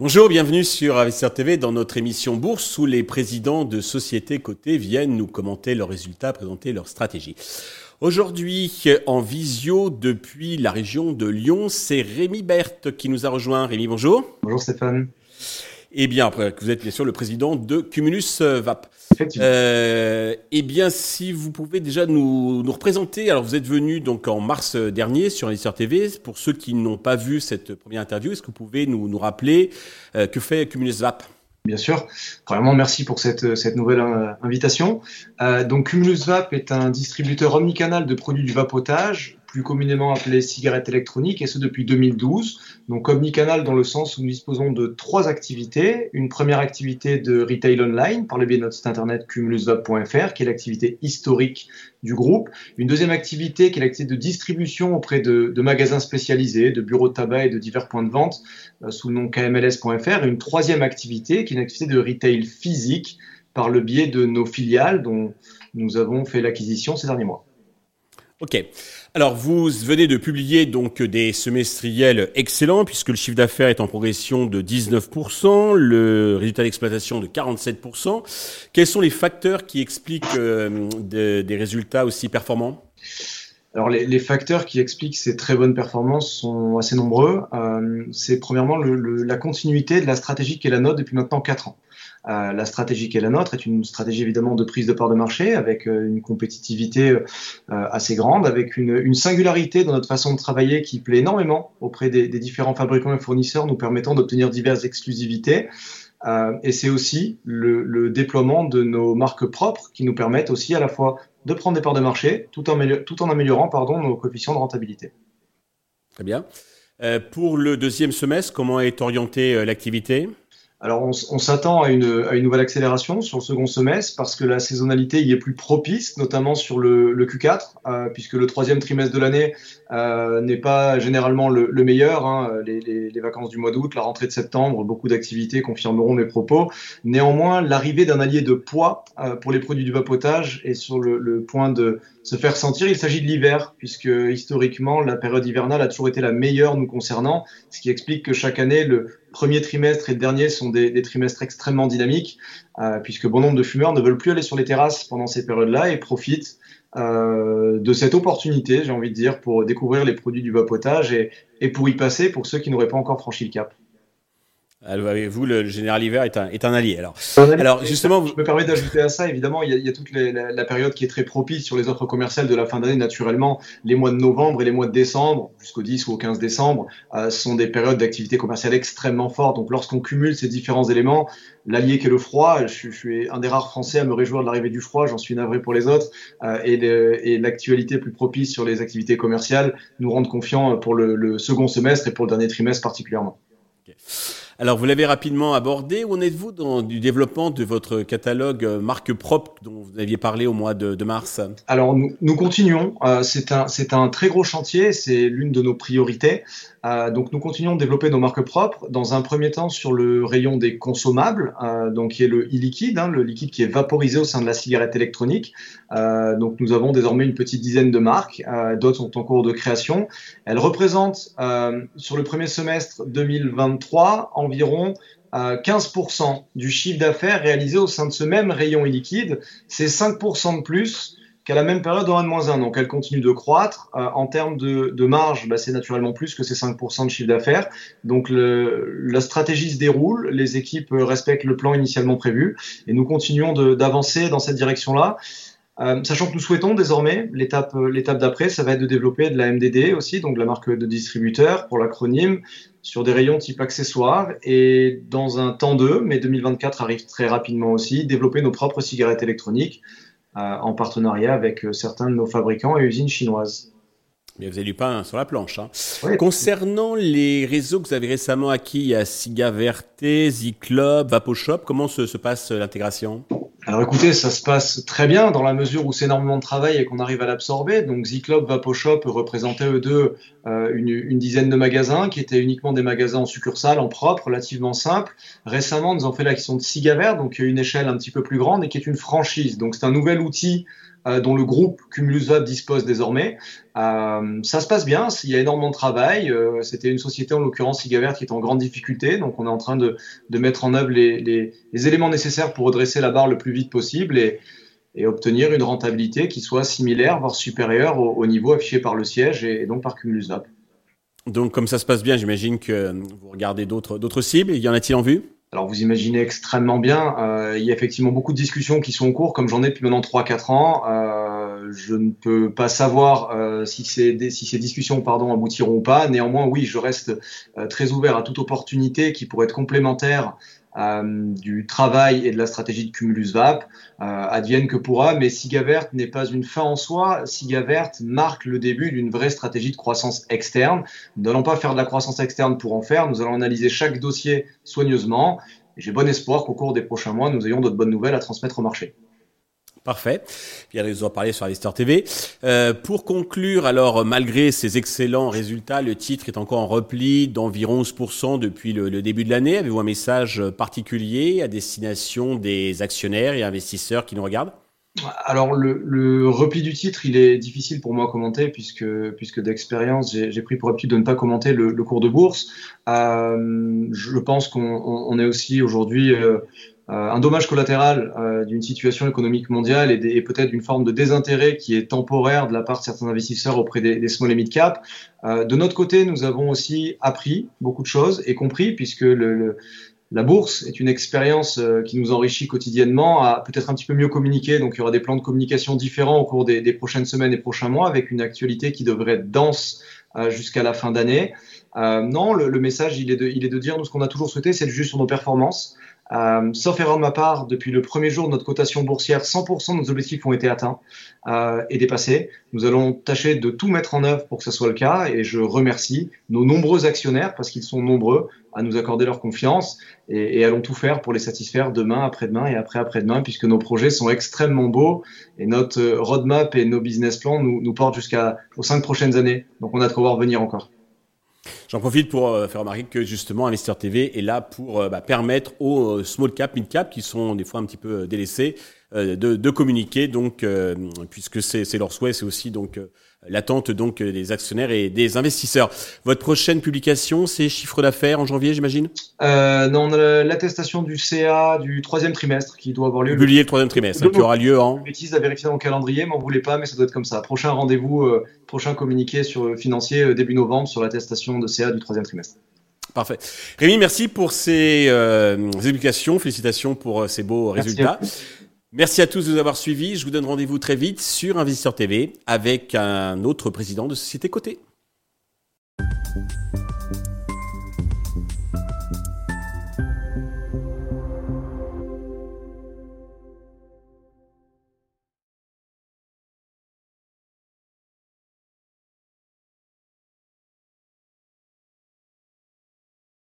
Bonjour, bienvenue sur Investisseur TV dans notre émission Bourse où les présidents de sociétés cotées viennent nous commenter leurs résultats, présenter leurs stratégies. Aujourd'hui, en visio depuis la région de Lyon, c'est Rémi Berthe qui nous a rejoint. Rémi, bonjour. Bonjour Stéphane. Eh bien, vous êtes bien sûr le président de Cumulus VAP. Euh, eh bien, si vous pouvez déjà nous, nous, représenter. Alors, vous êtes venu donc en mars dernier sur Investisseur TV. Pour ceux qui n'ont pas vu cette première interview, est-ce que vous pouvez nous, nous rappeler euh, que fait Cumulus VAP Bien sûr. Premièrement, merci pour cette, cette nouvelle euh, invitation. Euh, donc, Cumulus Vap est un distributeur omnicanal de produits du vapotage plus communément appelé cigarette électronique, et ce depuis 2012. Donc omnicanal dans le sens où nous disposons de trois activités. Une première activité de retail online par le biais de notre site internet cumulusvap.fr, qui est l'activité historique du groupe. Une deuxième activité qui est l'activité de distribution auprès de, magasins spécialisés, de bureaux de tabac et de divers points de vente euh, sous le nom kmls.fr. Et une troisième activité qui est une activité de retail physique par le biais de nos filiales dont nous avons fait l'acquisition ces derniers mois. Ok. Alors, vous venez de publier donc des semestriels excellents puisque le chiffre d'affaires est en progression de 19%, le résultat d'exploitation de 47%. Quels sont les facteurs qui expliquent euh, des résultats aussi performants? Alors les, facteurs qui expliquent ces très bonnes performances sont assez nombreux. Euh, c'est premièrement la continuité de la stratégie qui est la nôtre depuis maintenant 4 ans. Euh, la stratégie qui est la nôtre est une stratégie évidemment de prise de part de marché avec euh, une compétitivité euh, assez grande, avec une, singularité dans notre façon de travailler qui plaît énormément auprès des, différents fabricants et fournisseurs, nous permettant d'obtenir diverses exclusivités. et c'est aussi le, déploiement de nos marques propres qui nous permettent aussi à la fois de prendre des parts de marché tout en, améliorant pardon, nos coefficients de rentabilité. Très bien. pour le deuxième semestre, comment est orientée l'activité? Alors on, s'attend à une, à une, nouvelle accélération sur le second semestre parce que la saisonnalité y est plus propice, notamment sur le, le Q4, euh, puisque le troisième trimestre de l'année euh, n'est pas généralement le, le meilleur. Hein. Les, vacances du mois d'août, la rentrée de septembre, beaucoup d'activités confirmeront mes propos. Néanmoins, l'arrivée d'un allié de poids euh, pour les produits du vapotage est sur le, le point de se faire sentir. Il s'agit de l'hiver, puisque historiquement, la période hivernale a toujours été la meilleure nous concernant, ce qui explique que chaque année, le premier trimestre et dernier sont des, trimestres extrêmement dynamiques, euh, puisque bon nombre de fumeurs ne veulent plus aller sur les terrasses pendant ces périodes-là et profitent euh, de cette opportunité, j'ai envie de dire, pour découvrir les produits du vapotage et pour y passer pour ceux qui n'auraient pas encore franchi le cap. Vous, le général hiver est un, est un allié. Alors, alors justement, je me permets d'ajouter à ça. Évidemment, il y a, il y a toute la, la, période qui est très propice sur les offres commerciales de la fin d'année. Naturellement, les mois de novembre et les mois de décembre, jusqu'au 10 ou au 15 décembre, euh, sont des périodes d'activité commerciale extrêmement fortes. Donc, lorsqu'on cumule ces différents éléments, l'allié qui est le froid, je, je, suis un des rares Français à me réjouir de l'arrivée du froid. J'en suis navré pour les autres. Euh, et l'actualité plus propice sur les activités commerciales nous rendent confiants pour le, le, second semestre et pour le dernier trimestre particulièrement. Okay. Alors, vous l'avez rapidement abordé. Où en êtes-vous dans du développement de votre catalogue euh, marque propre dont vous aviez parlé au mois de, mars? Alors, nous, nous continuons. Euh, c'est un, un très gros chantier. C'est l'une de nos priorités. Euh, donc nous continuons de développer nos marques propres. Dans un premier temps sur le rayon des consommables, euh, donc qui est le e-liquide, hein, le liquide qui est vaporisé au sein de la cigarette électronique. Euh, donc nous avons désormais une petite dizaine de marques. D'autres sont en cours de création. Elles représentent sur le premier semestre 2023 environ 15% du chiffre d'affaires réalisé au sein de ce même rayon e-liquide. C'est 5% de plus qu'à la même période en 1 moins 1. Donc elle continue de croître. Euh, en termes de, de marge, bah, c'est naturellement plus que ces 5% de chiffre d'affaires. Donc le, la stratégie se déroule, les équipes respectent le plan initialement prévu et nous continuons d'avancer dans cette direction-là. Euh, sachant que nous souhaitons désormais, l'étape l'étape d'après, ça va être de développer de la MDD aussi, donc la marque de distributeur pour l'acronyme, sur des rayons type accessoires et dans un temps 2, mais 2024 arrive très rapidement aussi, développer nos propres cigarettes électroniques euh, en partenariat avec euh, certains de nos fabricants et usines chinoises. Mais vous avez du pain sur la planche. Hein. Concernant les réseaux que vous avez récemment acquis à Siga Verte, Z-Club, VapoShop, comment se, se passe l'intégration? Alors écoutez, ça se passe très bien dans la mesure où c'est énormément de travail et qu'on arrive à l'absorber. Donc Ziclop, Vaposhop représentaient eux deux euh, une, une, dizaine de magasins qui étaient uniquement des magasins en succursale, en propre, relativement simple. Récemment, nous avons fait l'acquisition de Sigavert, donc une échelle un petit peu plus grande et qui est une franchise. Donc c'est un nouvel outil euh, dont le groupe Cumulus dispose désormais. Euh, ça se passe bien, il y a énormément de travail. Euh, c'était une société, en l'occurrence Sigavert, qui est en grande difficulté. Donc on est en train de, mettre en œuvre les, éléments nécessaires pour redresser la barre le plus vite possible et, obtenir une rentabilité qui soit similaire, voire supérieure au, au niveau affiché par le siège et, donc par Cumulus Donc comme ça se passe bien, j'imagine que vous regardez d'autres cibles. Y en a-t-il en vue? Alors vous imaginez extrêmement bien, euh, il y a effectivement beaucoup de discussions qui sont en cours, comme j'en ai depuis maintenant 3-4 ans. Euh, je ne peux pas savoir euh, si, ces, si ces discussions pardon, aboutiront ou pas. Néanmoins, oui, je reste euh, très ouvert à toute opportunité qui pourrait être complémentaire du travail et de la stratégie de Cumulus Vap, euh, advienne que pourra, mais Sigavert n'est pas une fin en soi. Sigavert marque le début d'une vraie stratégie de croissance externe. Nous n'allons pas faire de la croissance externe pour en faire, nous allons analyser chaque dossier soigneusement. J'ai bon espoir qu'au cours des prochains mois, nous ayons d'autres bonnes nouvelles à transmettre au marché. Parfait. Pierre nous en parler sur Alistair TV. Euh, pour conclure, alors malgré ces excellents résultats, le titre est encore en repli d'environ 11% depuis le, début de l'année. Avez-vous un message particulier à destination des actionnaires et investisseurs qui nous regardent? Alors le, repli du titre, il est difficile pour moi à commenter puisque, puisque d'expérience, j'ai pris pour habitude de ne pas commenter le, cours de bourse. Euh, je pense qu'on on est aussi aujourd'hui euh, euh, un dommage collatéral euh, d'une situation économique mondiale et, et peut-être d'une forme de désintérêt qui est temporaire de la part de certains investisseurs auprès des, des small et mid cap. Euh, de notre côté, nous avons aussi appris beaucoup de choses et compris puisque le, le la bourse est une expérience qui nous enrichit quotidiennement à peut-être un petit peu mieux communiquer. Donc il y aura des plans de communication différents au cours des, des prochaines semaines et prochains mois avec une actualité qui devrait être dense jusqu'à la fin d'année. Euh, non, le, le, message, il est, de, il est de dire, nous, ce qu'on a toujours souhaité, c'est de juger sur nos performances. Euh, sauf erreur de ma part, depuis le premier jour de notre cotation boursière, 100% de nos objectifs ont été atteints euh, et dépassés. Nous allons tâcher de tout mettre en œuvre pour que ce soit le cas et je remercie nos nombreux actionnaires, parce qu'ils sont nombreux, à nous accorder leur confiance et, allons tout faire pour les satisfaire demain, après-demain et après-après-demain, puisque nos projets sont extrêmement beaux et notre roadmap et nos business plans nous, nous portent jusqu'aux cinq prochaines années. Donc on a de quoi voir venir encore. J'en profite pour euh, faire remarquer que justement Investir TV est là pour euh, bah, permettre aux euh, small cap, mid cap qui sont des fois un petit peu délaissés de, de, communiquer. Donc, puisque c'est leur souhait, c'est aussi donc l'attente donc des actionnaires et des investisseurs. Votre prochaine publication, c'est chiffre d'affaires en janvier, j'imagine? Euh, Non, l'attestation du CA du troisième trimestre qui doit avoir lieu. Publié le, troisième trimestre, hein, qui aura lieu en. Bêtise à vérifier dans le calendrier, m'en voulez pas, mais ça doit être comme ça. Prochain rendez-vous, euh, prochain communiqué sur euh, financier euh, début novembre sur l'attestation de CA du troisième trimestre. Parfait. Rémi, merci pour ces euh, explications. Félicitations pour ces beaux merci résultats. Merci à tous de nous avoir suivis. Je vous donne rendez-vous très vite sur Investisseur TV avec un autre président de société cotée.